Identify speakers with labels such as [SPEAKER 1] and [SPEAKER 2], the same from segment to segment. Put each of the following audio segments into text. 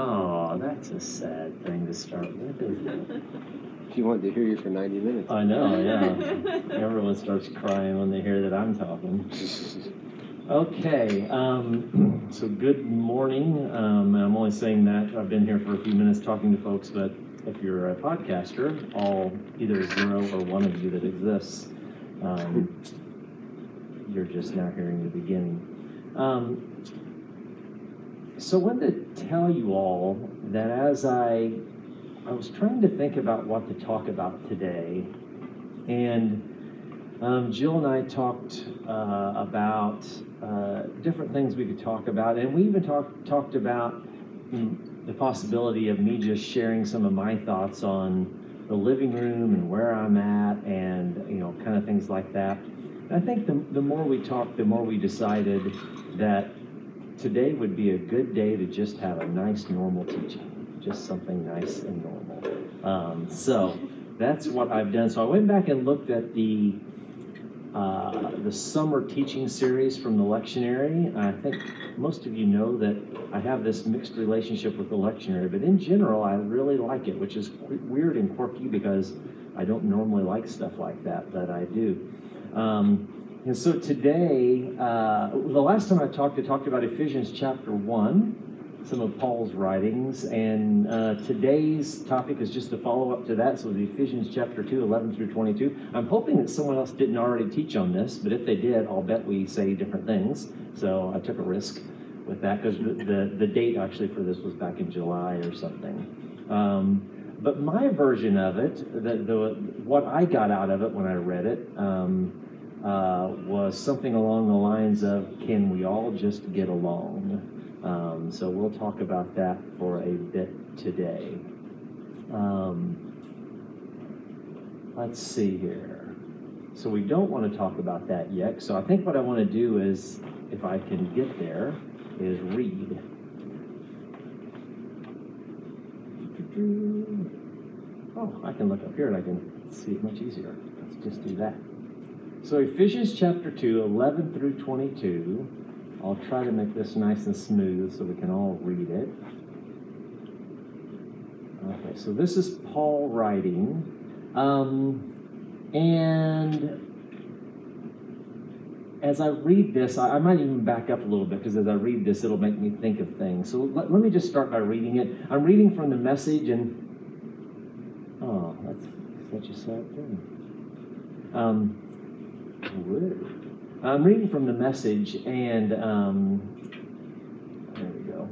[SPEAKER 1] Oh, that's a sad thing to start with, isn't it?
[SPEAKER 2] She wanted to hear you for 90 minutes.
[SPEAKER 1] I know, yeah. Everyone starts crying when they hear that I'm talking. Okay, um, so good morning. Um, I'm only saying that, I've been here for a few minutes talking to folks, but if you're a podcaster, all, either zero or one of you that exists, um, you're just now hearing the beginning. So I wanted to tell you all that as I, I was trying to think about what to talk about today, and um, Jill and I talked uh, about uh, different things we could talk about, and we even talked talked about mm, the possibility of me just sharing some of my thoughts on the living room and where I'm at, and you know, kind of things like that. And I think the, the more we talked, the more we decided that today would be a good day to just have a nice, normal teaching, just something nice and normal. Um, so that's what I've done. So I went back and looked at the uh, the summer teaching series from the lectionary. I think most of you know that I have this mixed relationship with the lectionary, but in general, I really like it, which is weird and quirky because I don't normally like stuff like that, but I do. Um, and so today, uh, the last time I talked, I talked about Ephesians chapter 1 some of Paul's writings. And uh, today's topic is just a follow up to that. So, Ephesians chapter 2, 11 through 22. I'm hoping that someone else didn't already teach on this, but if they did, I'll bet we say different things. So, I took a risk with that because the, the, the, date actually for this was back in July or something. Um, but my version of it, the, the, what I got out of it when I read it, um, uh, was something along the lines of, Can we all just get along? Um, so we'll talk about that for a bit today. Um, let's see here. So we don't want to talk about that yet. So I think what I want to do is, if I can get there, is read. Oh, I can look up here and I can see it much easier. Let's just do that. So Ephesians chapter 2, 11 through 22. I'll try to make this nice and smooth so we can all read it. Okay, so this is Paul writing. Um, and as I read this, I, I, might even back up a little bit because as I read this, it'll make me think of things. So let, let me just start by reading it. I'm reading from the message, and oh, that's such a sad thing. Um. I'm reading from the message, and um, there we go.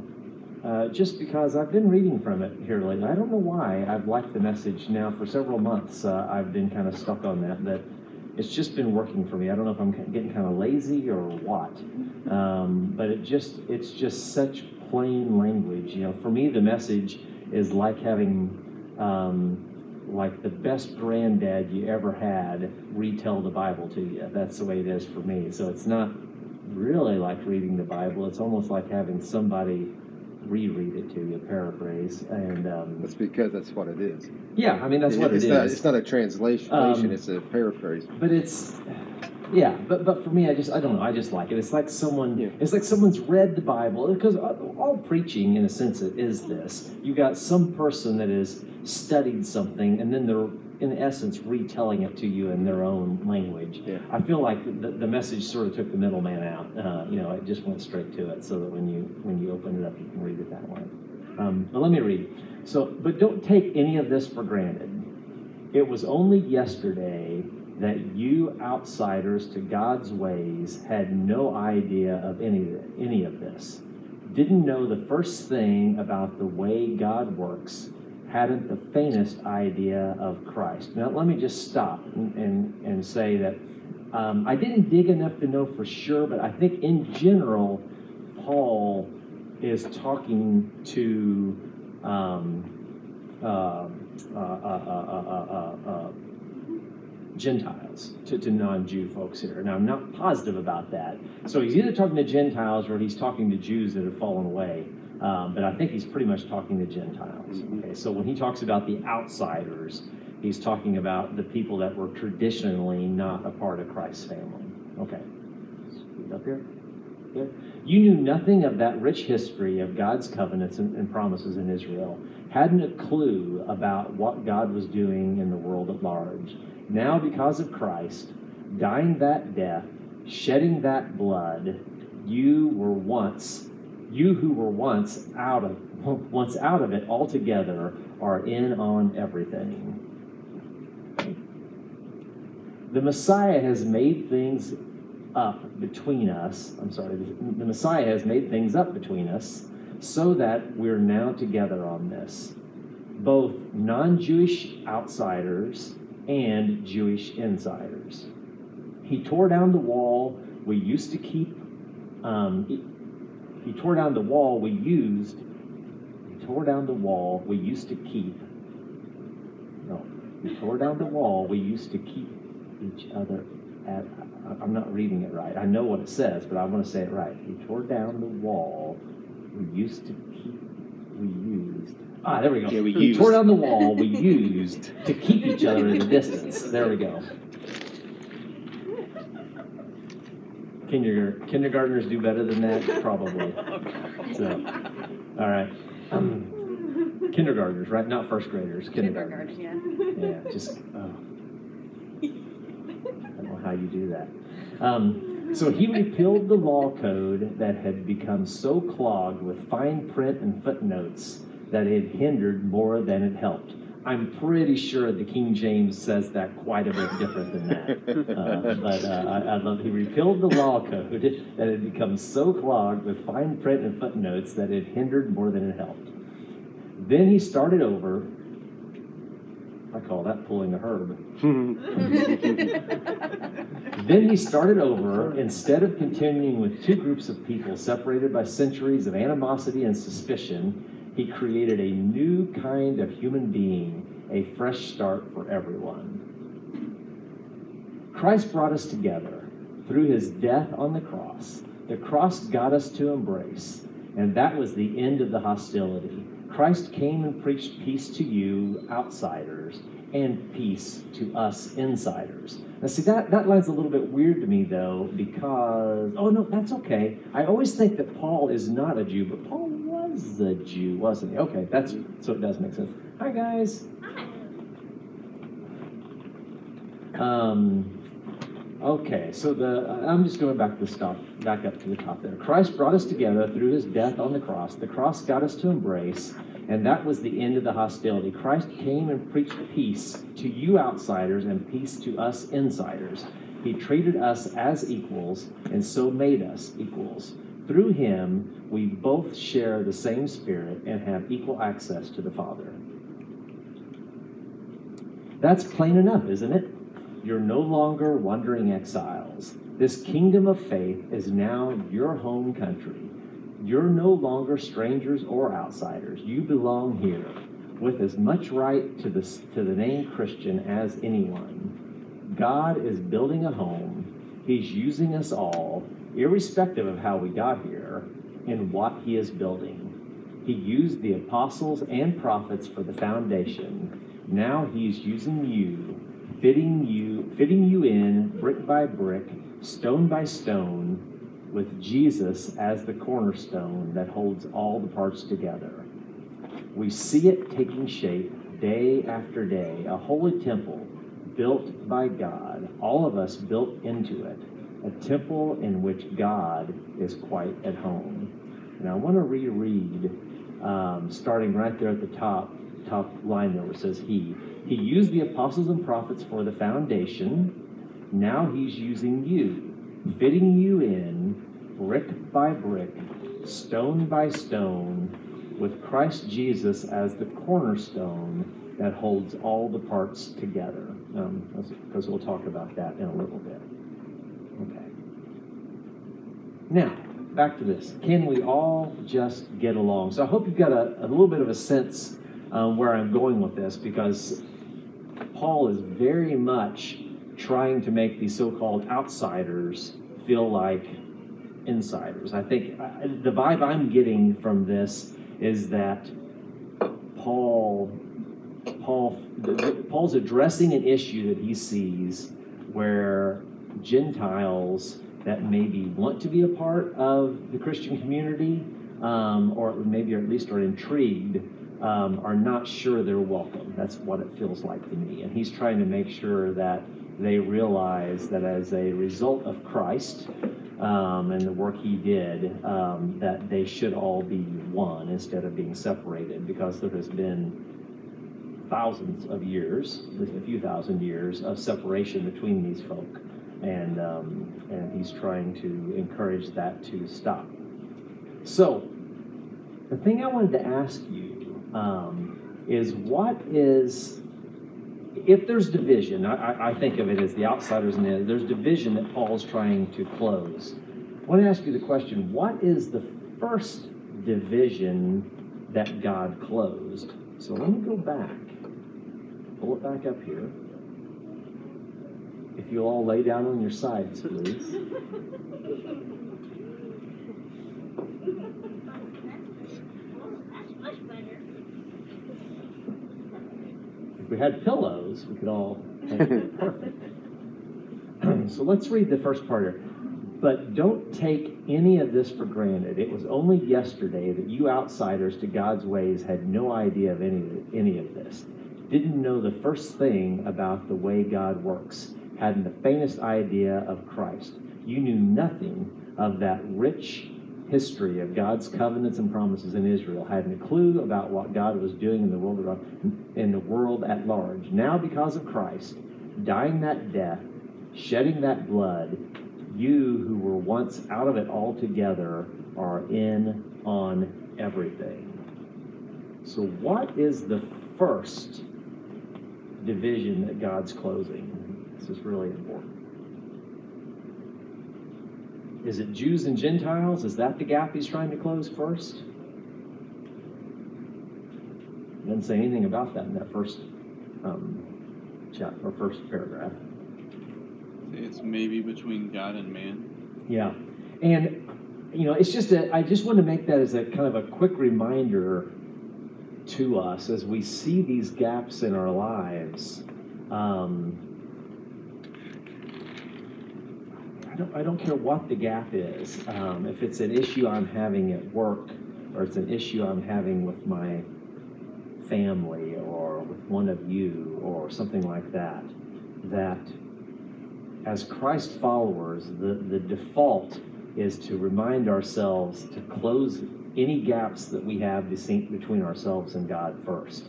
[SPEAKER 1] Uh, just because I've been reading from it here lately. I don't know why I've liked the message now for several months. Uh, I've been kind of stuck on that, but it's just been working for me. I don't know if I'm getting kind of lazy or what, um, but it just it's just such plain language. You know, for me, the message is like having um, like the best granddad you ever had retell the Bible to you. That's the way it is for me. So it's not really like reading the Bible. It's almost like having somebody reread it to you, paraphrase. And um,
[SPEAKER 2] that's because that's what it is.
[SPEAKER 1] Yeah, I mean that's it, what
[SPEAKER 2] it's
[SPEAKER 1] it
[SPEAKER 2] not. It's not a translation. Um, it's a paraphrase.
[SPEAKER 1] But it's yeah, but but for me, I just I don't know. I just like it. It's like someone. Yeah. It's like someone's read the Bible because all preaching, in a sense, it is this. You got some person that has studied something, and then they're in essence retelling it to you in their own language.
[SPEAKER 2] Yeah.
[SPEAKER 1] I feel like the, the message sort of took the middleman out. Uh, you know, it just went straight to it, so that when you when you open it up, you can read it that way. Um, but let me read. So, but don't take any of this for granted. It was only yesterday that you outsiders to God's ways had no idea of any, any of this. Didn't know the first thing about the way God works, hadn't the faintest idea of Christ. Now, let me just stop and, and, and say that um, I didn't dig enough to know for sure, but I think in general, Paul is talking to um, uh, uh, uh, Gentiles to, to non Jew folks here. Now, I'm not positive about that. So he's either talking to Gentiles or he's talking to Jews that have fallen away. Um, but I think he's pretty much talking to Gentiles. Mm-hmm. Okay, so when he talks about the outsiders, he's talking about the people that were traditionally not a part of Christ's family. Okay, up here. there. You knew nothing of that rich history of God's covenants and, and promises in Israel, hadn't a clue about what God was doing in the world at large. Now, because of Christ, dying that death, shedding that blood, you were once, you who were once out of once out of it altogether are in on everything. The Messiah has made things up between us. I'm sorry, the Messiah has made things up between us so that we're now together on this. Both non Jewish outsiders and Jewish insiders. He tore down the wall we used to keep. Um, he, he tore down the wall we used. He tore down the wall we used to keep. No, he tore down the wall we used to keep each other at. I'm not reading it right. I know what it says, but I want to say it right. He tore down the wall we used to keep. We used. Ah, there we go.
[SPEAKER 2] Yeah, we
[SPEAKER 1] he
[SPEAKER 2] used.
[SPEAKER 1] tore down the wall we used to keep each other in the distance. There we go. Kinder, kindergartners do better than that, probably. So, all right. Um, kindergartners, right? Not first graders. Kindergartners.
[SPEAKER 3] Kindergarten, yeah.
[SPEAKER 1] Yeah, just, oh. I don't know how you do that. Um, so he repealed the law code that had become so clogged with fine print and footnotes that it hindered more than it helped. I'm pretty sure the King James says that quite a bit different than that. Uh, but uh, I, I love he repealed the law code that had become so clogged with fine print and footnotes that it hindered more than it helped. Then he started over. I call that pulling a herb. Then he started over. Instead of continuing with two groups of people separated by centuries of animosity and suspicion, he created a new kind of human being, a fresh start for everyone. Christ brought us together through his death on the cross. The cross got us to embrace, and that was the end of the hostility. Christ came and preached peace to you, outsiders, and peace to us, insiders. Now, see, that, that line's a little bit weird to me, though, because, oh, no, that's okay. I always think that Paul is not a Jew, but Paul was a Jew, wasn't he? Okay, that's so it does make sense. Hi, guys. Hi. Um, okay, so the I'm just going back to the stop, back up to the top there. Christ brought us together through his death on the cross. The cross got us to embrace, and that was the end of the hostility. Christ came and preached peace to you outsiders and peace to us insiders. He treated us as equals and so made us equals. Through him, we both share the same spirit and have equal access to the Father. That's plain enough, isn't it? You're no longer wandering exiles. This kingdom of faith is now your home country. You're no longer strangers or outsiders. You belong here with as much right to the, to the name Christian as anyone. God is building a home. He's using us all, irrespective of how we got here, in what He is building. He used the apostles and prophets for the foundation. Now He's using you, fitting you, fitting you in brick by brick, stone by stone, with Jesus as the cornerstone that holds all the parts together. We see it taking shape day after day, a holy temple built by God, all of us built into it, a temple in which God is quite at home. And I want to reread, um, starting right there at the top, top line there where it says He. He used the apostles and prophets for the foundation. Now He's using you, fitting you in brick by brick, stone by stone, with Christ Jesus as the cornerstone that holds all the parts together. Because um, we'll talk about that in a little bit. Okay. Now, back to this. Can we all just get along? So I hope you've got a, a little bit of a sense um, where I'm going with this because Paul is very much trying to make these so called outsiders feel like insiders. I think uh, the vibe I'm getting from this is that Paul, Paul, Paul's addressing an issue that he sees where Gentiles that maybe want to be a part of the Christian community, um, or maybe at least are intrigued, um, are not sure they're welcome. That's what it feels like to me. And he's trying to make sure that they realize that as a result of Christ um, and the work he did, um, that they should all be one instead of being separated because there has been thousands of years, a few thousand years of separation between these folk. And, um, and he's trying to encourage that to stop. So, the thing I wanted to ask you um, is what is, if there's division, I, I think of it as the outsiders and the, there's division that Paul's trying to close. I want to ask you the question what is the first division that God closed? So let me go back. Pull it back up here. If you'll all lay down on your sides, please. If we had pillows, we could all. Perfect. so let's read the first part here. But don't take any of this for granted. It was only yesterday that you outsiders to God's ways had no idea of any, any of this. Didn't know the first thing about the way God works. Hadn't the faintest idea of Christ. You knew nothing of that rich history of God's covenants and promises in Israel. Hadn't a clue about what God was doing in the world in the world at large. Now, because of Christ, dying that death, shedding that blood, you who were once out of it altogether are in on everything. So, what is the first division that God's closing? This is really important. Is it Jews and Gentiles? Is that the gap he's trying to close first? Doesn't say anything about that in that first um, chapter or first paragraph.
[SPEAKER 3] It's maybe between God and man.
[SPEAKER 1] Yeah, and you know, it's just that I just want to make that as a kind of a quick reminder to us as we see these gaps in our lives. Um, I don't, I don't care what the gap is. Um, if it's an issue I'm having at work, or it's an issue I'm having with my family, or with one of you, or something like that, that as Christ followers, the, the default is to remind ourselves to close any gaps that we have between ourselves and God first.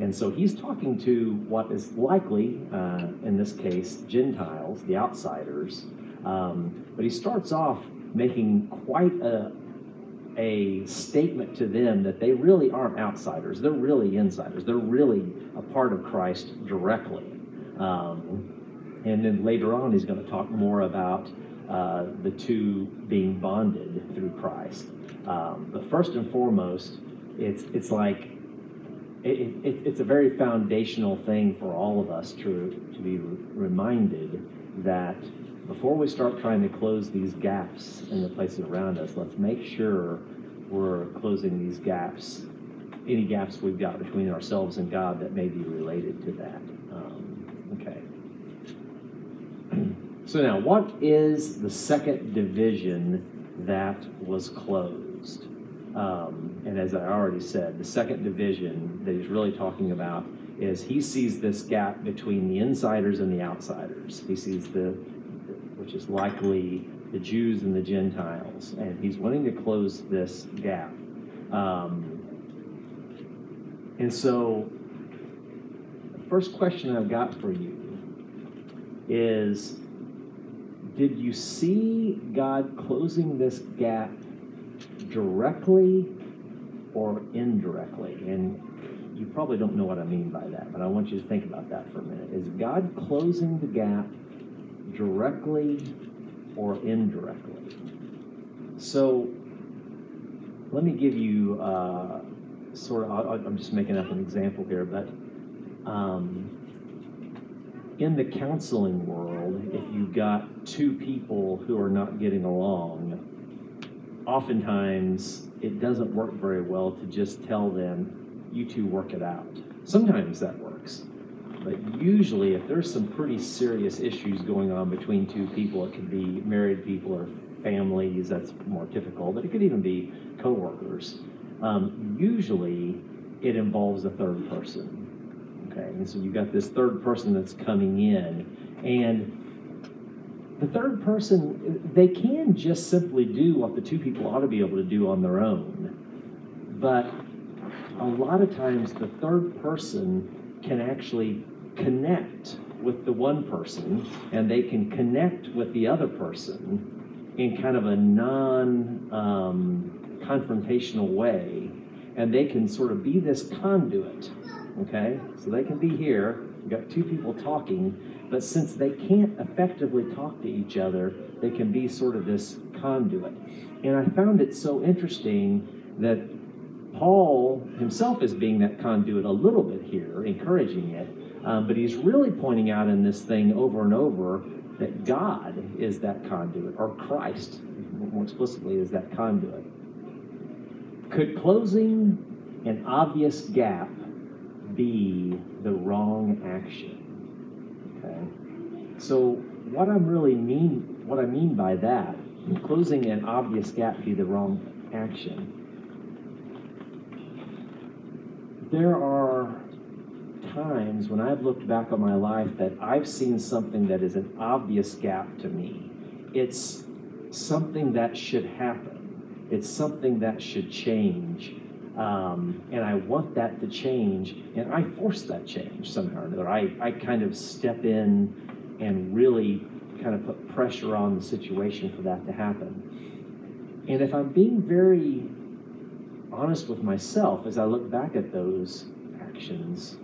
[SPEAKER 1] And so he's talking to what is likely, uh, in this case, Gentiles, the outsiders. Um, but he starts off making quite a, a statement to them that they really aren't outsiders. They're really insiders. They're really a part of Christ directly. Um, and then later on, he's going to talk more about uh, the two being bonded through Christ. Um, but first and foremost, it's it's like it, it, it's a very foundational thing for all of us to to be reminded that before we start trying to close these gaps in the places around us, let's make sure we're closing these gaps, any gaps we've got between ourselves and God that may be related to that. Um, okay. So now, what is the second division that was closed? Um, and as I already said, the second division that he's really talking about is he sees this gap between the insiders and the outsiders. He sees the, which is likely the Jews and the Gentiles, and he's wanting to close this gap. Um, and so, the first question I've got for you is did you see God closing this gap directly or indirectly? And you probably don't know what I mean by that, but I want you to think about that for a minute. Is God closing the gap directly or indirectly? So let me give you uh, sort of, I'm just making up an example here, but um, in the counseling world, if you've got two people who are not getting along, oftentimes it doesn't work very well to just tell them, you two work it out. Sometimes that works. But usually, if there's some pretty serious issues going on between two people, it could be married people or families, that's more typical, but it could even be coworkers. Um, usually, it involves a third person. Okay, and so you've got this third person that's coming in, and the third person, they can just simply do what the two people ought to be able to do on their own. But a lot of times, the third person can actually connect with the one person, and they can connect with the other person in kind of a non um, confrontational way, and they can sort of be this conduit. Okay, so they can be here. You've got two people talking, but since they can't effectively talk to each other, they can be sort of this conduit. And I found it so interesting that Paul himself is being that conduit a little bit here, encouraging it, um, but he's really pointing out in this thing over and over that God is that conduit, or Christ, more explicitly, is that conduit. Could closing an obvious gap be the wrong action? Okay. So what I'm really mean, what I mean by that, closing an obvious gap be the wrong action. There are times when I've looked back on my life that I've seen something that is an obvious gap to me. It's something that should happen. It's something that should change. Um, and I want that to change, and I force that change somehow or another. I, I kind of step in and really kind of put pressure on the situation for that to happen. And if I'm being very honest with myself as I look back at those actions,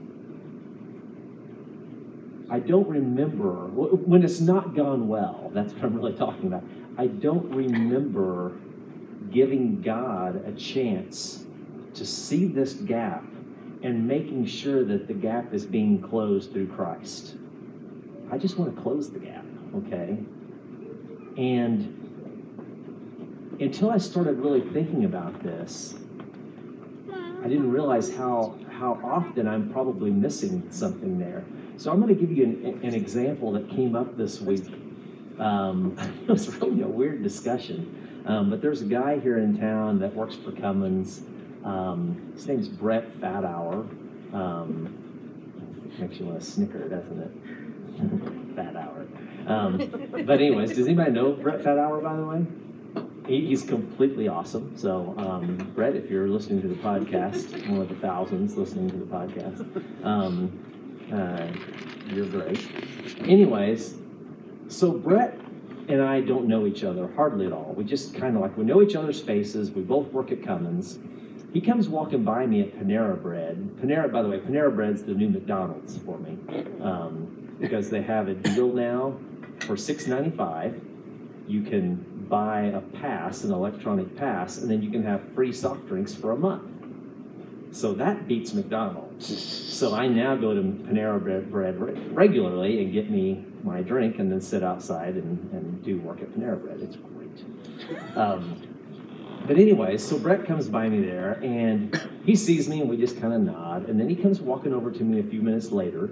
[SPEAKER 1] I don't remember, when it's not gone well, that's what I'm really talking about. I don't remember giving God a chance to see this gap and making sure that the gap is being closed through Christ. I just want to close the gap, okay? And until I started really thinking about this, I didn't realize how, how often I'm probably missing something there. So I'm going to give you an, an example that came up this week. Um, it was really a weird discussion, um, but there's a guy here in town that works for Cummins. Um, his name's Brett Fathour. Um, makes you want to snicker, doesn't it? Fat Hour. Um, but anyways, does anybody know Brett Fathour, by the way? He, he's completely awesome. So, um, Brett, if you're listening to the podcast, one of the thousands listening to the podcast, um, uh, you're great. Anyways, so Brett and I don't know each other hardly at all. We just kind of like we know each other's faces. We both work at Cummins. He comes walking by me at Panera Bread. Panera, by the way, Panera Bread's the new McDonald's for me um, because they have a deal now for six ninety five. You can buy a pass, an electronic pass, and then you can have free soft drinks for a month. So that beats McDonald's. So I now go to Panera Bread regularly and get me my drink and then sit outside and, and do work at Panera Bread. It's great. Um, but anyway, so Brett comes by me there and he sees me and we just kind of nod. And then he comes walking over to me a few minutes later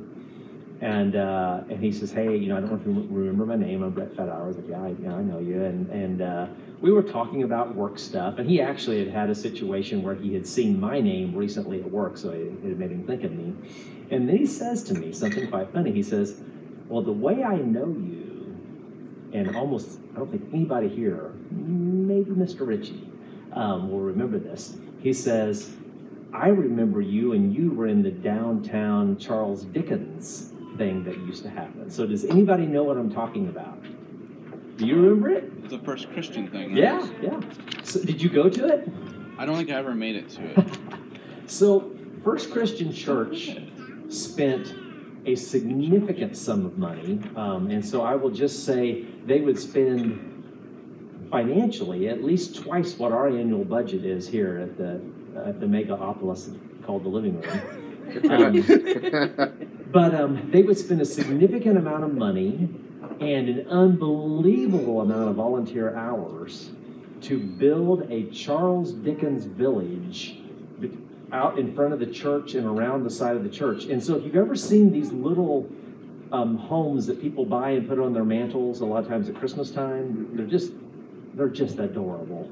[SPEAKER 1] and uh, and he says, "Hey, you know, I don't know if you remember my name. I'm Brett Fathour." I was like, "Yeah, I, yeah, I know you." And and uh, we were talking about work stuff, and he actually had had a situation where he had seen my name recently at work, so it, it made him think of me. And then he says to me something quite funny. He says, "Well, the way I know you, and almost I don't think anybody here, maybe Mr. Ritchie, um, will remember this." He says. I remember you, and you were in the downtown Charles Dickens thing that used to happen. So does anybody know what I'm talking about? Do you remember it?
[SPEAKER 3] The first Christian thing.
[SPEAKER 1] Right? Yeah, yeah. So did you go to it?
[SPEAKER 3] I don't think I ever made it to it.
[SPEAKER 1] so First Christian Church spent a significant sum of money, um, and so I will just say they would spend financially at least twice what our annual budget is here at the at the Megapolis called the living room. Um, but um, they would spend a significant amount of money and an unbelievable amount of volunteer hours to build a Charles Dickens village out in front of the church and around the side of the church. And so if you've ever seen these little um, homes that people buy and put on their mantles a lot of times at Christmas time, they're just they're just adorable.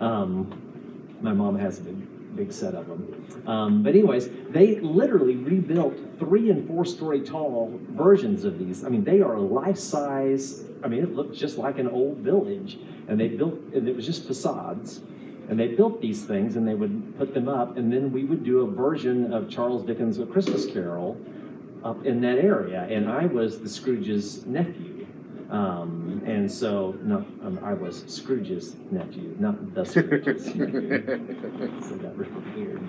[SPEAKER 1] Um, my mom has a big, big set of them. Um, but anyways, they literally rebuilt three and four story tall versions of these. I mean, they are life size. I mean, it looked just like an old village, and they built, and it was just facades. And they built these things, and they would put them up, and then we would do a version of Charles Dickens' A Christmas Carol up in that area. And I was the Scrooge's nephew. Um, and so, no, um, I was Scrooge's nephew, not the Scrooge's. so that really weird.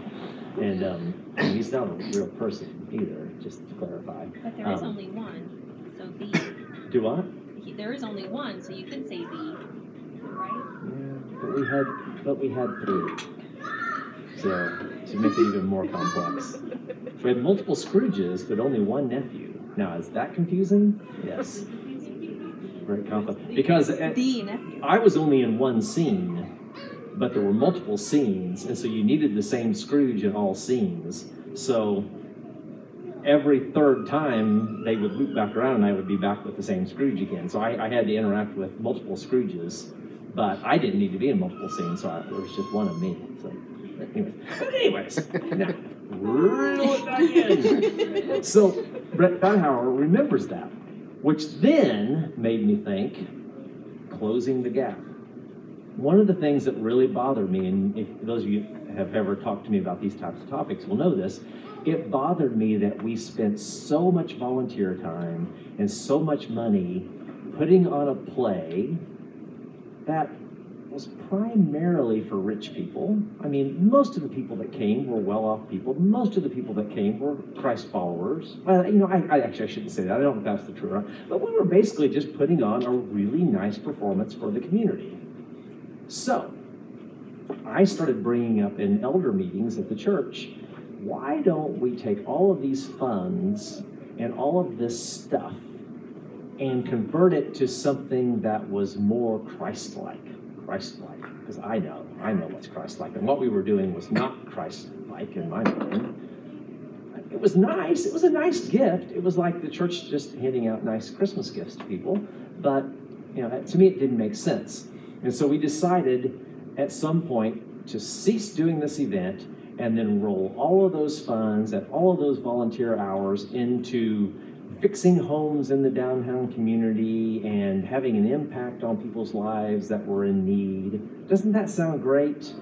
[SPEAKER 1] And um, and he's not a real person either, just to clarify.
[SPEAKER 4] But there is
[SPEAKER 1] Um,
[SPEAKER 4] only one, so the,
[SPEAKER 1] Do what?
[SPEAKER 4] he- there is only one, so you could say the, right?
[SPEAKER 1] Yeah, but we had, but we had three. So to make it even more complex, we had multiple Scrooges, but only one nephew. Now is that confusing? Yes. Very complex because. uh,
[SPEAKER 4] The.
[SPEAKER 1] I was only in one scene, but there were multiple scenes, and so you needed the same Scrooge in all scenes. So every third time they would loop back around, and I would be back with the same Scrooge again. So I, I had to interact with multiple Scrooges, but I didn't need to be in multiple scenes, so I, there was just one of me. So, anyways, but anyways, now reel it back in. So Brett Feinhauer remembers that, which then made me think closing the gap. One of the things that really bothered me, and if those of you have ever talked to me about these types of topics will know this, it bothered me that we spent so much volunteer time and so much money putting on a play that was primarily for rich people. I mean, most of the people that came were well-off people. Most of the people that came were Christ followers. Well, you know, I, I actually I shouldn't say that. I don't know if that's the truth, but we were basically just putting on a really nice performance for the community. So, I started bringing up in elder meetings at the church, why don't we take all of these funds and all of this stuff and convert it to something that was more Christ-like? Christ-like, because I know, I know what's Christ-like, and what we were doing was not Christ-like in my mind. It was nice. It was a nice gift. It was like the church just handing out nice Christmas gifts to people, but you know, to me, it didn't make sense. And so we decided at some point to cease doing this event and then roll all of those funds and all of those volunteer hours into fixing homes in the downtown community and having an impact on people's lives that were in need. Doesn't that sound great?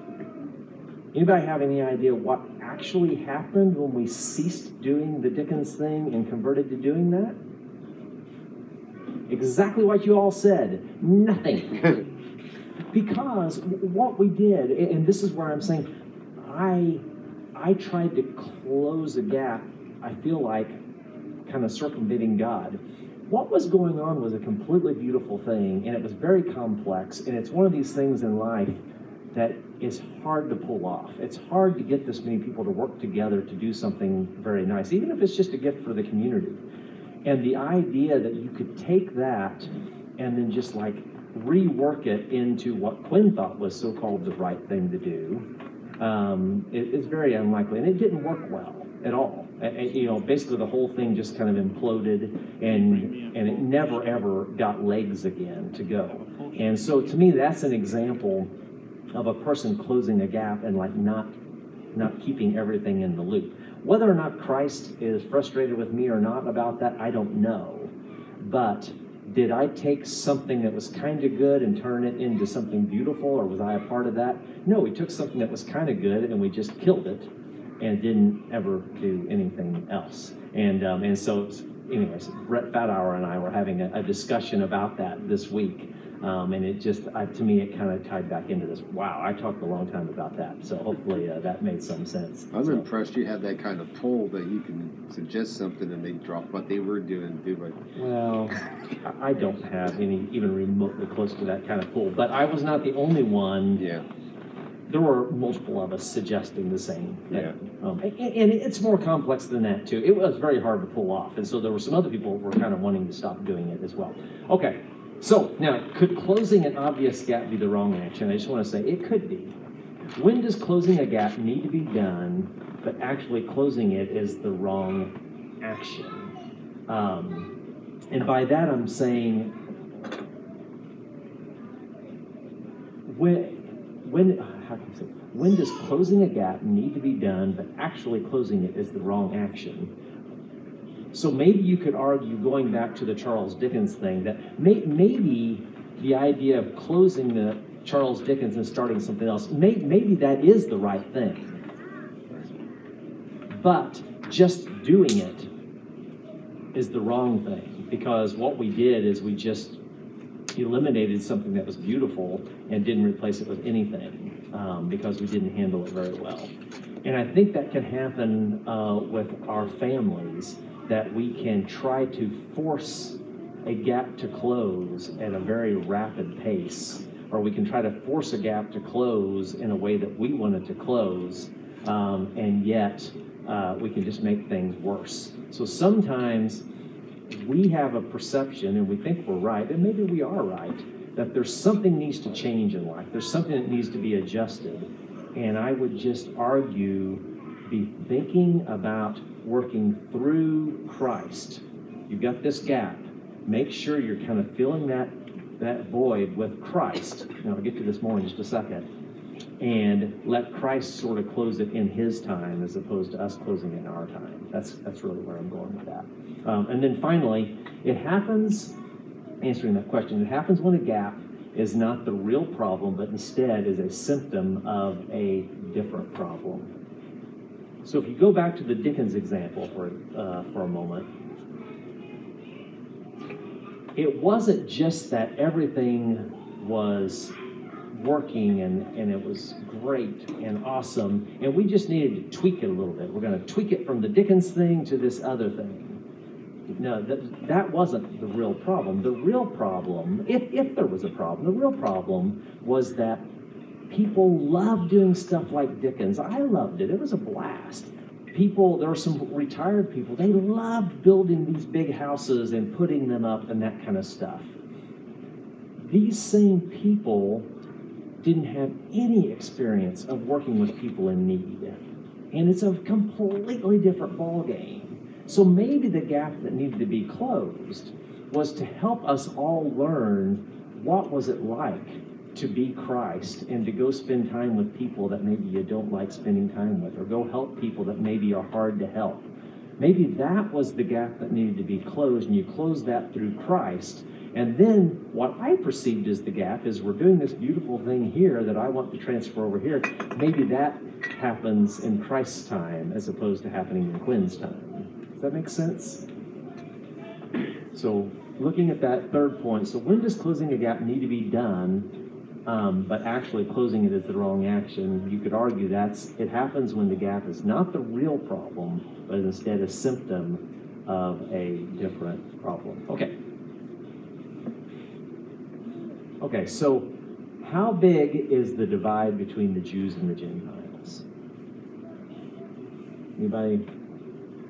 [SPEAKER 1] Anybody have any idea what actually happened when we ceased doing the Dickens thing and converted to doing that? Exactly what you all said. Nothing. because what we did, and this is where I'm saying, I, I tried to close a gap. I feel like kind of circumventing God. What was going on was a completely beautiful thing, and it was very complex. And it's one of these things in life that is hard to pull off. It's hard to get this many people to work together to do something very nice, even if it's just a gift for the community. And the idea that you could take that and then just like rework it into what Kwin thought was so called the right thing to do um, it- very unlikely. And it didn't work well at all. You know, basically the whole thing just kind of imploded and, and it never ever got legs again to go. And so to me, that's an example of a person closing a gap and like not not keeping everything in the loop. Whether or not Christ is frustrated with me or not about that, I don't know. But did I take something that was kind of good and turn it into something beautiful, or was I a part of that? No, we took something that was kind of good and we just killed it and didn't ever do anything else. And um, and so, anyways, Brett Fathour and I were having a, a discussion about that this week. Um, and it just, I, to me, it kind of tied back into this. Wow, I talked a long time about that. So hopefully uh, that made some sense.
[SPEAKER 2] I'm
[SPEAKER 1] So-
[SPEAKER 2] impressed you had that kind of pull that you can suggest something and they drop what they were doing, do it.
[SPEAKER 1] Well, I- I don't have any even remotely close to that kind of pull, but I was not the only one.
[SPEAKER 2] Yeah.
[SPEAKER 1] There were multiple of us suggesting the same
[SPEAKER 2] Yeah.
[SPEAKER 1] thing. Um, and, and it's more complex than that too. It was very hard to pull off, and so there were some other people who were kind of wanting to stop doing it as well. Okay, so now could closing an obvious gap be the wrong action? I just want to say it could be. when does closing a gap need to be done, but actually closing it is the wrong action? Um, and by that, I'm saying when, when, how can I say, when does closing a gap need to be done, but actually closing it is the wrong action? So maybe you could argue, going back to the Charles Dickens thing, that may, maybe the idea of closing the Charles Dickens and starting something else, may, maybe that is the right thing. But just doing it is the wrong thing because what we did is we just eliminated something that was beautiful and didn't replace it with anything um, because we didn't handle it very well. And I think that can happen uh, with our families that we can try to force a gap to close at a very rapid pace, or we can try to force a gap to close in a way that we want it to close, um, and yet uh, we can just make things worse. So sometimes we have a perception, and we think we're right, and maybe we are right, that there's something needs to change in life. There's something that needs to be adjusted. And I would just argue be thinking about working through Christ. You've got this gap. Make sure you're kind of filling that that void with Christ. And I'll get to this more in just a second. And let Christ sort of close it in his time as opposed to us closing it in our time. That's that's really where I'm going with that. Um, and then finally, it happens, answering that question, it happens when a gap is not the real problem, but instead is a symptom of a different problem. So if you go back to the Dickens example for, uh, for a moment, it wasn't just that everything was working and, and it was great and awesome, and we just needed to tweak it a little bit. We're going to tweak it from the Dickens thing to this other thing. No, that, that wasn't the real problem. The real problem, if, if there was a problem, the real problem was that people loved doing stuff like Dickens. I loved it. It was a blast. People, there were some retired people, they loved building these big houses and putting them up and that kind of stuff. These same people didn't have any experience of working with people in need. And it's a completely different ballgame. So maybe the gap that needed to be closed was to help us all learn what was it like to be Christ and to go spend time with people that maybe you don't like spending time with, or go help people that maybe are hard to help. Maybe that was the gap that needed to be closed, and you close that through Christ. And then what I perceived as the gap is we're doing this beautiful thing here that I want to transfer over here. Maybe that happens in Christ's time as opposed to happening in Kwin's time. Does that make sense? So, looking at that third point, so when does closing a gap need to be done um, but actually closing it is the wrong action, you could argue that's it happens when the gap is not the real problem, but instead a symptom of a different problem. Okay. Okay, so how big is the divide between the Jews and the Gentiles? Anybody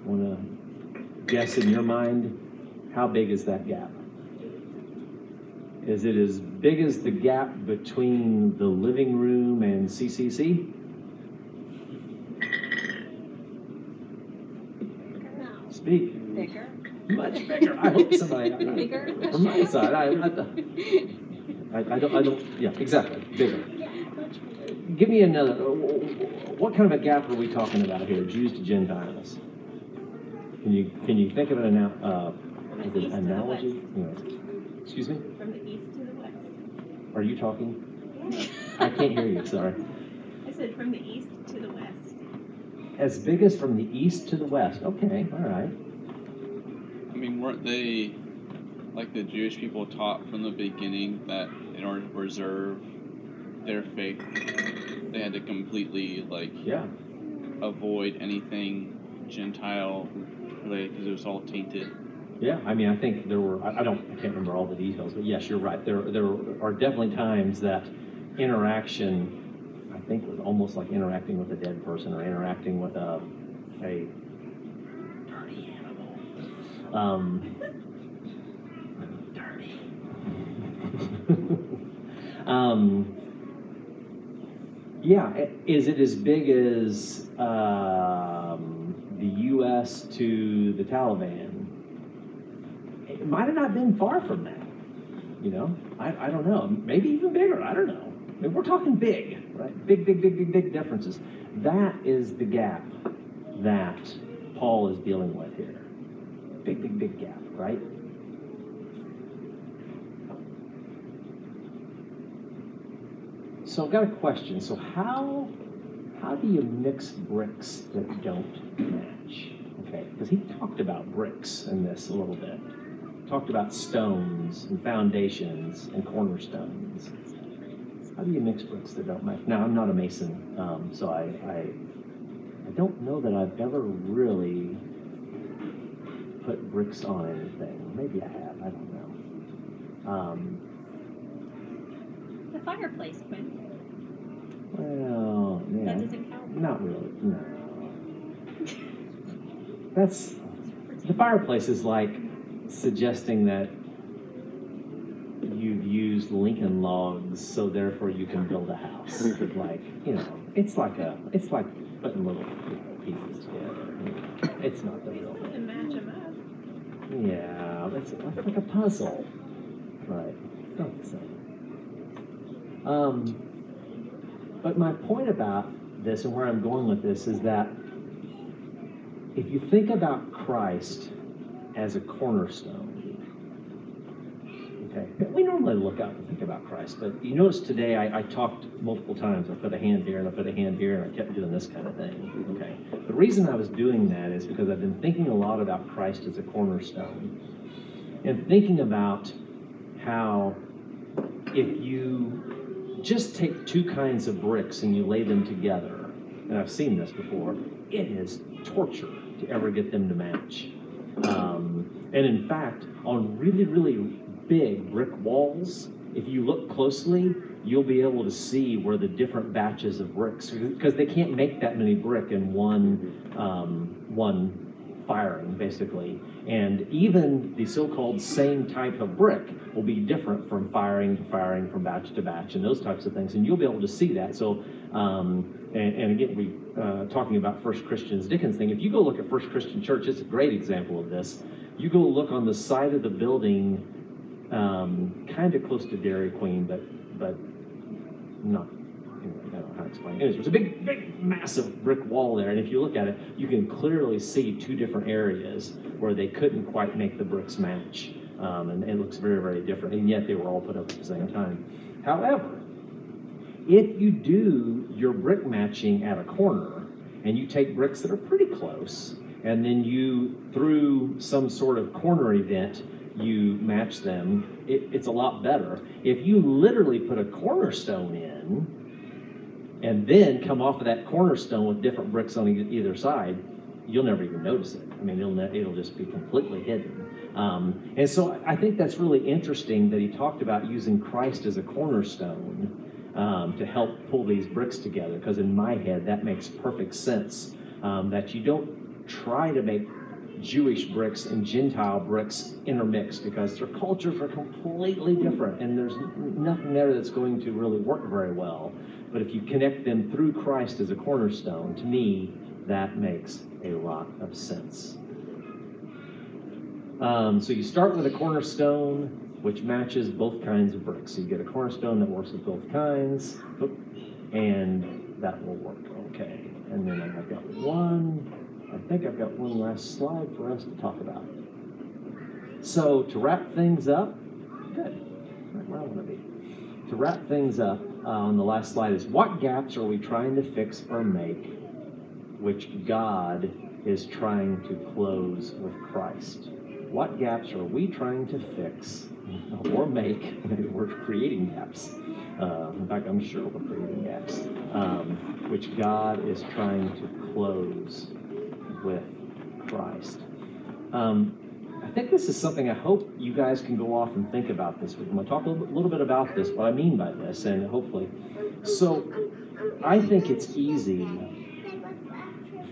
[SPEAKER 1] want to guess in your mind how big is that gap? Is it as big as the gap between the living room and CCC?
[SPEAKER 4] No.
[SPEAKER 1] Speak.
[SPEAKER 4] Bigger.
[SPEAKER 1] Much bigger. I hope somebody.
[SPEAKER 4] Bigger?
[SPEAKER 1] From my side, I, I, I, I don't. I don't. Yeah, exactly. Bigger.
[SPEAKER 4] Yeah, much bigger.
[SPEAKER 1] Give me another. What kind of a gap are we talking about here? Jews to Gentiles. Can you can you think of an ana- uh, is it
[SPEAKER 4] East to the
[SPEAKER 1] analogy? Yeah. Excuse me.
[SPEAKER 4] From the east to the west.
[SPEAKER 1] Are you talking?
[SPEAKER 4] Yeah.
[SPEAKER 1] I can't hear you. Sorry.
[SPEAKER 4] I said from the east to the west.
[SPEAKER 1] As big as from the east to the west. Okay. All right.
[SPEAKER 3] I mean, weren't they like the Jewish people taught from the beginning that in order to preserve their faith, they had to completely like
[SPEAKER 1] Yeah.
[SPEAKER 3] avoid anything Gentile because it was all tainted.
[SPEAKER 1] Yeah, I mean, I think there were, I don't, I can't remember all the details, but yes, you're right. There, there are definitely times that interaction, I think, was almost like interacting with a dead person or interacting with a, a dirty animal. Um, dirty. Yeah, i- is it as big as um, the U.S. to the Taliban? It might have not been far from that. You know, I, I don't know. Maybe even bigger. I don't know. I mean, we're talking big, right? Big, big, big, big, big differences. That is the gap that Paul is dealing with here. Big, big, big gap, right? So I've got a question. So how how do you mix bricks that don't match? Okay, because he talked about bricks in this a little bit. Talked about stones and foundations and cornerstones. How do you mix bricks that don't match? Now I'm not a mason, um, so I, I I don't know that I've ever really put bricks on anything. Maybe I have. I don't know. Um,
[SPEAKER 4] The fireplace, Kwin.
[SPEAKER 1] well, yeah.
[SPEAKER 4] That doesn't count.
[SPEAKER 1] Not really, no. That's, the fireplace is like suggesting that you've used Lincoln logs, so therefore you can build a house. Like, you know, it's like a, it's like putting little you know, pieces together. It's not the real thing.
[SPEAKER 5] And match them up.
[SPEAKER 1] Yeah, it's like, like a puzzle. Right. It's not the same. Um, but my point about this and where I'm going with this is that if you think about Christ as a cornerstone, okay, we normally look up and think about Christ, but you notice today I, I talked multiple times. I put a hand here and I put a hand here and I kept doing this kind of thing. Okay. The reason I was doing that is because I've been thinking a lot about Christ as a cornerstone and thinking about how if you just take two kinds of bricks and you lay them together, and I've seen this before, it is torture to ever get them to match. Um, and in fact, on really, really big brick walls, if you look closely, you'll be able to see where the different batches of bricks, because they can't make that many brick in one, um, one firing, basically. And even the so-called same type of brick will be different from firing to firing, from batch to batch, and those types of things. And you'll be able to see that. So, um, and, and again, we uh, talking about First Christian's Dickens thing. If you go look at First Christian Church, it's a great example of this. You go look on the side of the building, um, kind of close to Dairy Queen, but but not. Anyway, I don't know how to explain. Anyways, there's a big, big, massive brick wall there, and if you look at it, you can clearly see two different areas where they couldn't quite make the bricks match, um, and it looks very, very different. And yet they were all put up at the same time. However, if you do your brick matching at a corner, and you take bricks that are pretty close, and then you through some sort of corner event you match them, it, it's a lot better. If you literally put a cornerstone in and then come off of that cornerstone with different bricks on either side, you'll never even notice it. I mean, it'll, it'll just be completely hidden. Um, and so I think that's really interesting that he talked about using Christ as a cornerstone um, to help pull these bricks together, because in my head, that makes perfect sense. Um, that you don't try to make Jewish bricks and Gentile bricks intermixed because their cultures are completely different and there's nothing there that's going to really work very well. But if you connect them through Christ as a cornerstone, to me, that makes a lot of sense. Um, so you start with a cornerstone which matches both kinds of bricks. So you get a cornerstone that works with both kinds, and that will work okay. And then I've got one, I think I've got one last slide for us to talk about. So to wrap things up, good, where I want to be. To wrap things up, uh, on the last slide is what gaps are we trying to fix or make, which God is trying to close with Christ? What gaps are we trying to fix or make? We're creating gaps. Uh, in fact, I'm sure we're creating gaps, um, which God is trying to close with Christ. Um, I think this is something I hope you guys can go off and think about this. I'm going to talk a little bit about this, what I mean by this, and hopefully. So, I think it's easy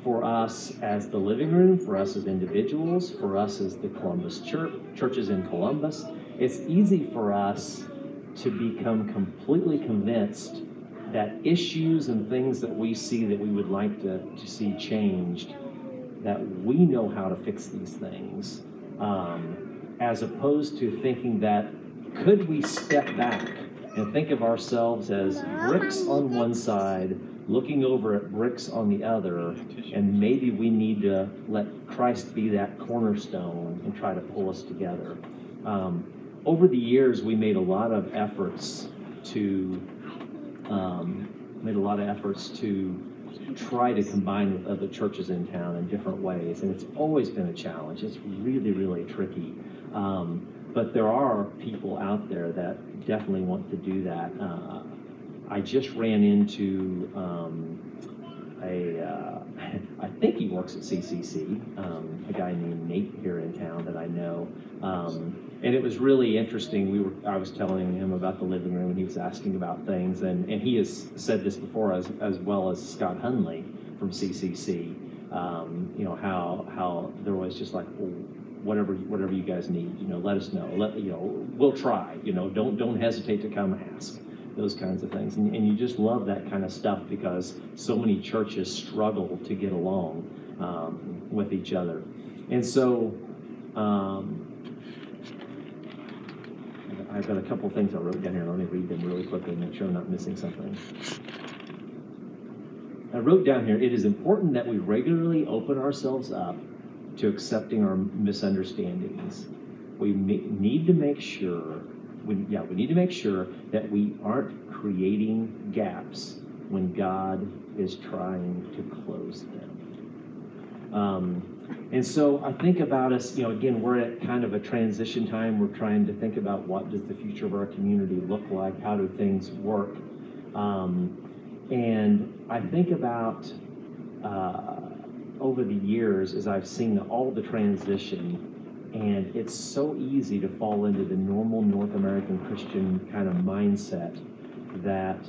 [SPEAKER 1] for us as the living room, for us as individuals, for us as the Columbus Church, churches in Columbus. It's easy for us to become completely convinced that issues and things that we see that we would like to, to see changed, that we know how to fix these things, um, as opposed to thinking that could we step back and think of ourselves as bricks on one side, looking over at bricks on the other, and maybe we need to let Christ be that cornerstone and try to pull us together. Um, over the years, we made a lot of efforts to um, made a lot of efforts to try to combine with other churches in town in different ways, and it's always been a challenge. It's really, really tricky. Um, but there are people out there that definitely want to do that. Uh, I just ran into um, a, uh, I think he works at CCC, um, a guy named Nate here in town that I know. Um, and it was really interesting. We were, I was telling him about the living room, and he was asking about things, and, and he has said this before as, as well as Scott Hunley from CCC. Um, you know how how they're always just like, well, whatever whatever you guys need, you know, let us know. Let you know, we'll try. You know, don't don't hesitate to come ask those kinds of things. And, and you just love that kind of stuff because so many churches struggle to get along um, with each other. And so um, I've got a couple things I wrote down here. Let me read them really quickly, and make sure I'm not missing something. I wrote down here, it is important that we regularly open ourselves up to accepting our misunderstandings. We need to make sure, we, yeah, we need to make sure that we aren't creating gaps when God is trying to close them. Um, and so I think about us, you know, again, we're at kind of a transition time. We're trying to think about what does the future of our community look like? How do things work? Um, and I think about uh, over the years as I've seen all the transition, and it's so easy to fall into the normal North American Christian kind of mindset that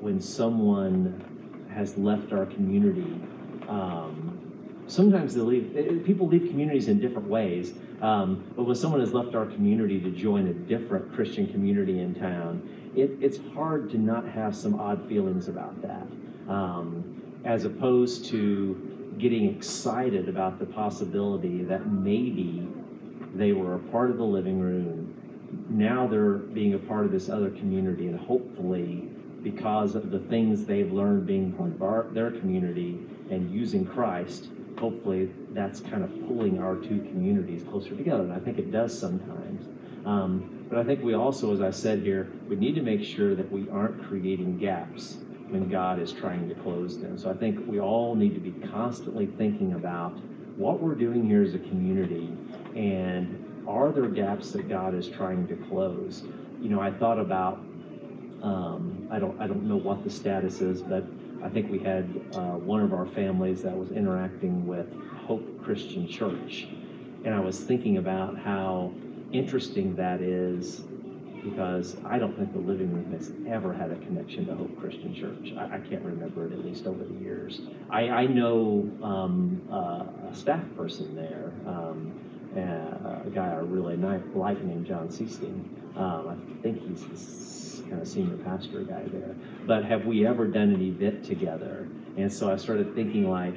[SPEAKER 1] when someone has left our community, um, sometimes they leave eh, people leave communities in different ways. Um, but when someone has left our community to join a different christian community in town it, it's hard to not have some odd feelings about that um, as opposed to getting excited about the possibility that maybe they were a part of the living room now they're being a part of this other community and hopefully because of the things they've learned being part of our, their community and using christ hopefully that's kind of pulling our two communities closer together. And I think it does sometimes. Um, but I think we also, as I said here, we need to make sure that we aren't creating gaps when God is trying to close them. So I think we all need to be constantly thinking about what we're doing here as a community and are there gaps that God is trying to close? You know, I thought about um, I don't I don't know what the status is, but I think we had uh, one of our families that was interacting with Hope Christian Church. And I was thinking about how interesting that is because I don't think the living room has ever had a connection to Hope Christian Church. I, I can't remember it, at least over the years. I, I know um, uh, a staff person there, um, a guy I really like named John Seasting. Um, I think he's the kind of senior pastor guy there. But have we ever done an event together? And so I started thinking like,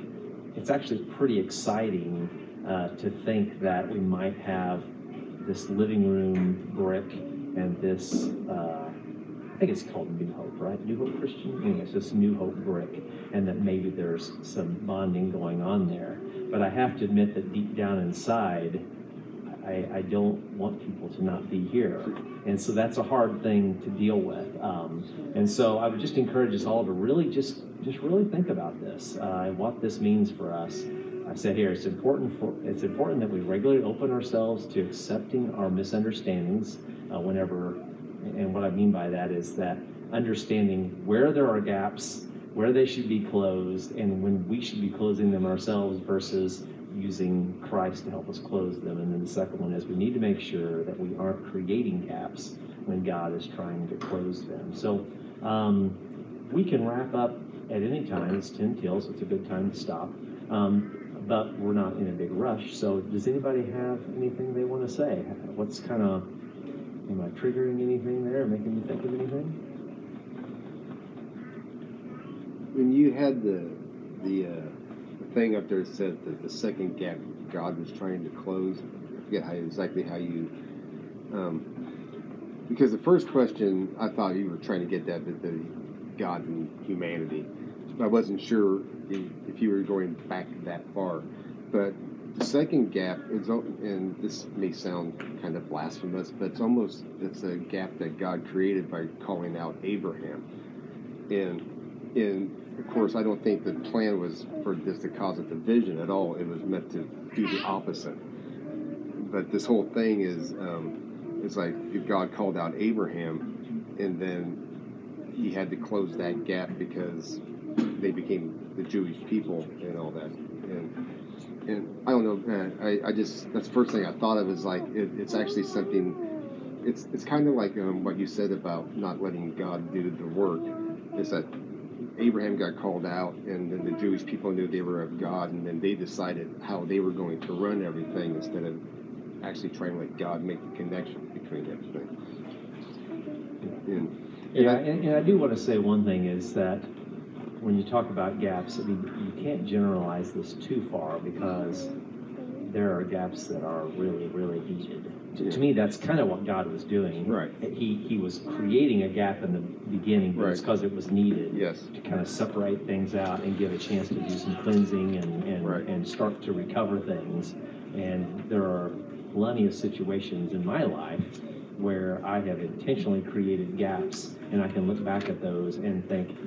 [SPEAKER 1] it's actually pretty exciting uh, to think that we might have this living room brick and this, uh, I think it's called New Hope, right? New Hope Christian? Anyways, this New Hope brick, and that maybe there's some bonding going on there. But I have to admit that deep down inside, I, I don't want people to not be here. And so that's a hard thing to deal with. Um, and so I would just encourage us all to really just, just really think about this, uh, what this means for us. I said here, it's important for it's important that we regularly open ourselves to accepting our misunderstandings uh, whenever, and what I mean by that is that understanding where there are gaps, where they should be closed, and when we should be closing them ourselves versus using Christ to help us close them. And then the second one is we need to make sure that we aren't creating gaps when God is trying to close them. So um, we can wrap up at any time. It's 10 till, so it's a good time to stop. Um, but we're not in a big rush. So does anybody have anything they want to say? What's kind of, am I triggering anything there, making you think of anything?
[SPEAKER 2] when you had the the, uh, thing up there that said that the second gap God was trying to close, I forget how exactly how you. Um, because the first question I thought you were trying to get that with the God and humanity. I wasn't sure if you were going back that far, but the second gap is, and this may sound kind of blasphemous, but it's almost it's a gap that God created by calling out Abraham, and and of course I don't think the plan was for this to cause a division at all. It was meant to do the opposite. But this whole thing is um, it's like if God called out Abraham, and then he had to close that gap because they became the Jewish people and all that. And and I don't know, uh, I, I just that's the first thing I thought of is like it, it's actually something. It's it's kind of like um, what you said about not letting God do the work. Is that Abraham got called out, and then the Jewish people knew they were of God, and then they decided how they were going to run everything instead of actually trying to let God make the connection between everything. And,
[SPEAKER 1] Yeah, and, and I do want to say one thing is that when you talk about gaps, I mean, you can't generalize this too far because there are gaps that are really, really needed. To, to me, that's kind of what God was doing.
[SPEAKER 2] Right.
[SPEAKER 1] He, he was creating a gap in the beginning, but it's
[SPEAKER 2] Right.
[SPEAKER 1] because it was needed.
[SPEAKER 2] yes,
[SPEAKER 1] To kind of separate things out and give a chance to do some cleansing and, and,
[SPEAKER 2] Right.
[SPEAKER 1] and start to recover things. And there are plenty of situations in my life where I have intentionally created gaps, and I can look back at those and think,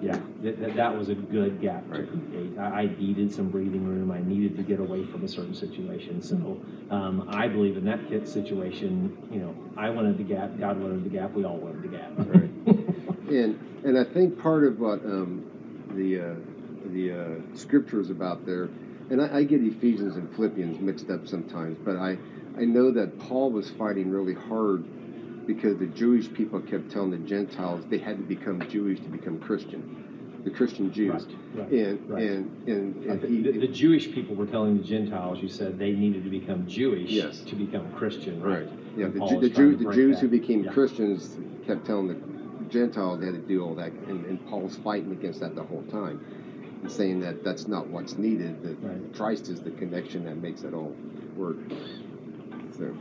[SPEAKER 1] yeah, that, that, that was a good gap to
[SPEAKER 2] Right.
[SPEAKER 1] create. I, I needed some breathing room. I needed to get away from a certain situation. So um, I believe in that kid situation, you know, I wanted the gap, God wanted the gap, we all wanted the gap.
[SPEAKER 2] Right. and and I think part of what um, the uh, the uh, scriptures about there, and I, I get Ephesians and Philippians mixed up sometimes, but I I know that Paul was fighting really hard because the Jewish people kept telling the Gentiles they had to become Jewish to become Christian, the Christian Jews,
[SPEAKER 1] Right, right,
[SPEAKER 2] and,
[SPEAKER 1] right.
[SPEAKER 2] and and and
[SPEAKER 1] The,
[SPEAKER 2] he,
[SPEAKER 1] the- the Jewish people were telling the Gentiles, you said they needed to become Jewish
[SPEAKER 2] Yes.
[SPEAKER 1] to become Christian, right?
[SPEAKER 2] Right. Yeah,
[SPEAKER 1] And
[SPEAKER 2] the,
[SPEAKER 1] Paul
[SPEAKER 2] the, Jew, the Jews
[SPEAKER 1] that.
[SPEAKER 2] who became
[SPEAKER 1] Yeah.
[SPEAKER 2] Christians kept telling the Gentiles they had to do all that, and, and Paul's fighting against that the whole time, and saying that that's not what's needed. That
[SPEAKER 1] Right.
[SPEAKER 2] Christ is the connection that makes it all work. So,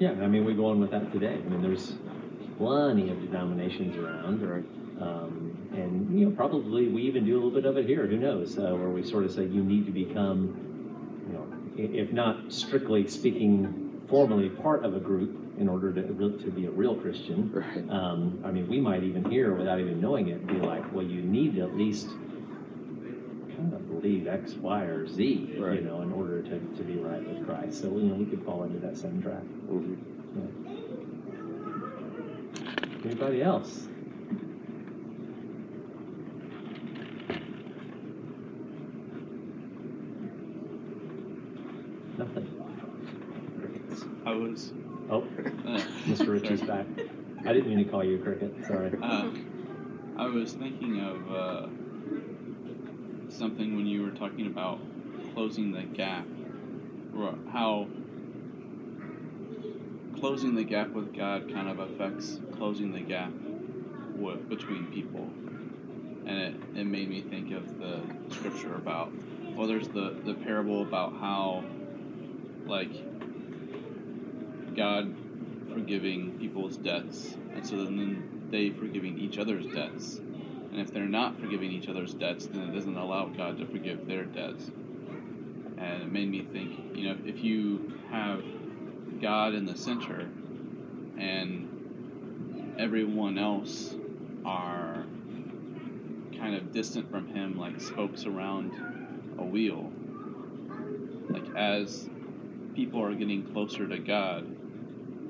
[SPEAKER 1] Yeah, I mean, we go on with that today. I mean, there's plenty of denominations around,
[SPEAKER 2] right.
[SPEAKER 1] um, and you know, probably we even do a little bit of it here. Who knows? Uh, where we sort of say you need to become, you know, if not strictly speaking, formally part of a group in order to to be a real Christian.
[SPEAKER 2] Right.
[SPEAKER 1] Um, I mean, we might even here, without even knowing it, be like, well, you need to at least kind of believe X, Y, or Z, you know, in order to, to be right with Christ. So, you know, we could fall into that same trap.
[SPEAKER 2] Mhm.
[SPEAKER 1] Anybody else? Nothing.
[SPEAKER 3] I was.
[SPEAKER 1] Oh, Mr. Ritchie's back. I didn't mean to call you a cricket. Sorry.
[SPEAKER 3] Uh, I was thinking of uh, something when you were talking about closing the gap, or how closing the gap with God kind of affects closing the gap wi- between people. And it, it made me think of the scripture about, well, there's the, the parable about how, like, God forgiving people's debts, and so then they forgiving each other's debts. And if they're not forgiving each other's debts, then it doesn't allow God to forgive their debts. And it made me think, you know, if you have God in the center and everyone else are kind of distant from Him, like spokes around a wheel, like as people are getting closer to God,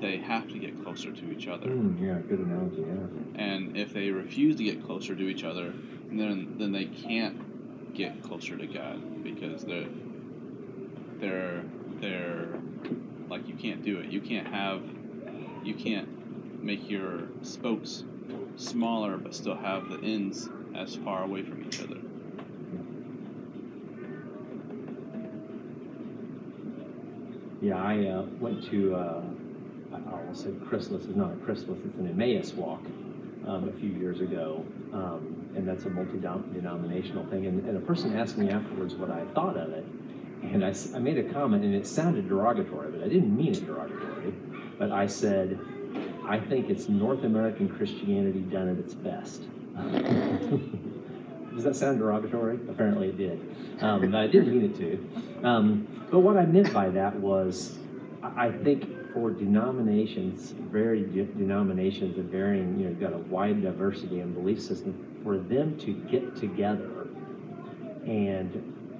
[SPEAKER 3] they have to get closer to each other.
[SPEAKER 1] Mm, yeah, good analogy. Yeah.
[SPEAKER 3] And if they refuse to get closer to each other, then then they can't get closer to God because they're they're they're like you can't do it. You can't have you can't make your spokes smaller but still have the ends as far away from each other.
[SPEAKER 1] Yeah, I uh, went to, uh, I I will say chrysalis, is not a chrysalis, it's an Emmaus walk um, a few years ago. Um, and that's a multi-denominational thing. And, and a person asked me afterwards what I thought of it, and I made a comment, and it sounded derogatory, but I didn't mean it derogatory. But I said, I think it's North American Christianity done at its best. Does that sound derogatory? Apparently it did. Um, but I didn't mean it to. Um, but what I meant by that was, I I think for denominations, varied de- denominations of varying, you know, you've got a wide diversity in belief system, for them to get together and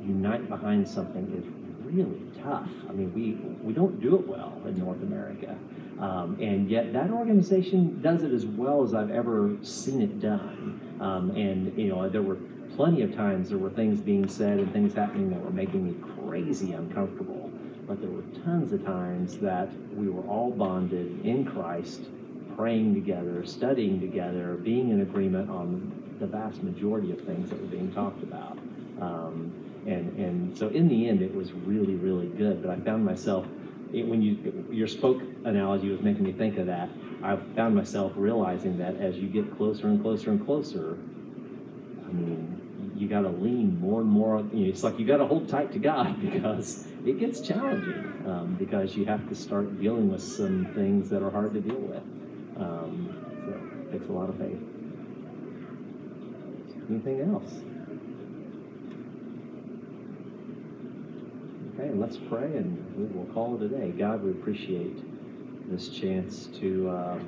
[SPEAKER 1] unite behind something is really tough. I mean, we, we don't do it well in North America. Um, and yet that organization does it as well as I've ever seen it done. Um, and, you know, there were plenty of times there were things being said and things happening that were making me crazy uncomfortable. But there were tons of times that we were all bonded in Christ, praying together, studying together, being in agreement on the vast majority of things that were being talked about. Um, and, and so in the end, it was really, really good. But I found myself, it, when you, your spoke analogy was making me think of that. I found myself realizing that as you get closer and closer and closer, I mean, you got to lean more and more. You know, it's like you got to hold tight to God because it gets challenging um, because you have to start dealing with some things that are hard to deal with. Um, so it takes a lot of faith. Anything else? Okay, let's pray and we will call it a day. God, we appreciate this chance to uh,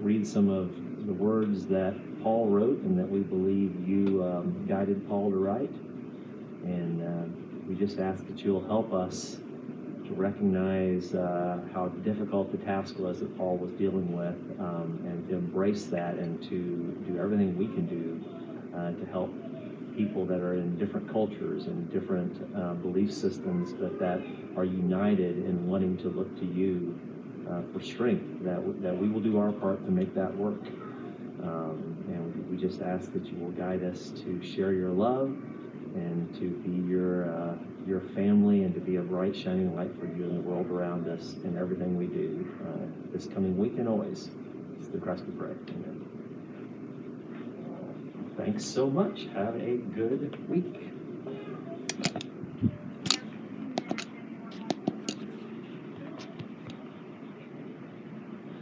[SPEAKER 1] read some of the words that Paul wrote and that we believe you um, guided Paul to write. And uh, we just ask that you'll help us to recognize uh, how difficult the task was that Paul was dealing with um, and to embrace that and to do everything we can do uh, to help people that are in different cultures and different uh, belief systems, but that are united in wanting to look to you uh, for strength, that, w- that we will do our part to make that work. Um, and we just ask that you will guide us to share your love and to be your, uh, your family and to be a bright, shining light for you in the world around us in everything we do uh, this coming week and always. It's the Christ we pray. Amen. Thanks so much. Have a good week.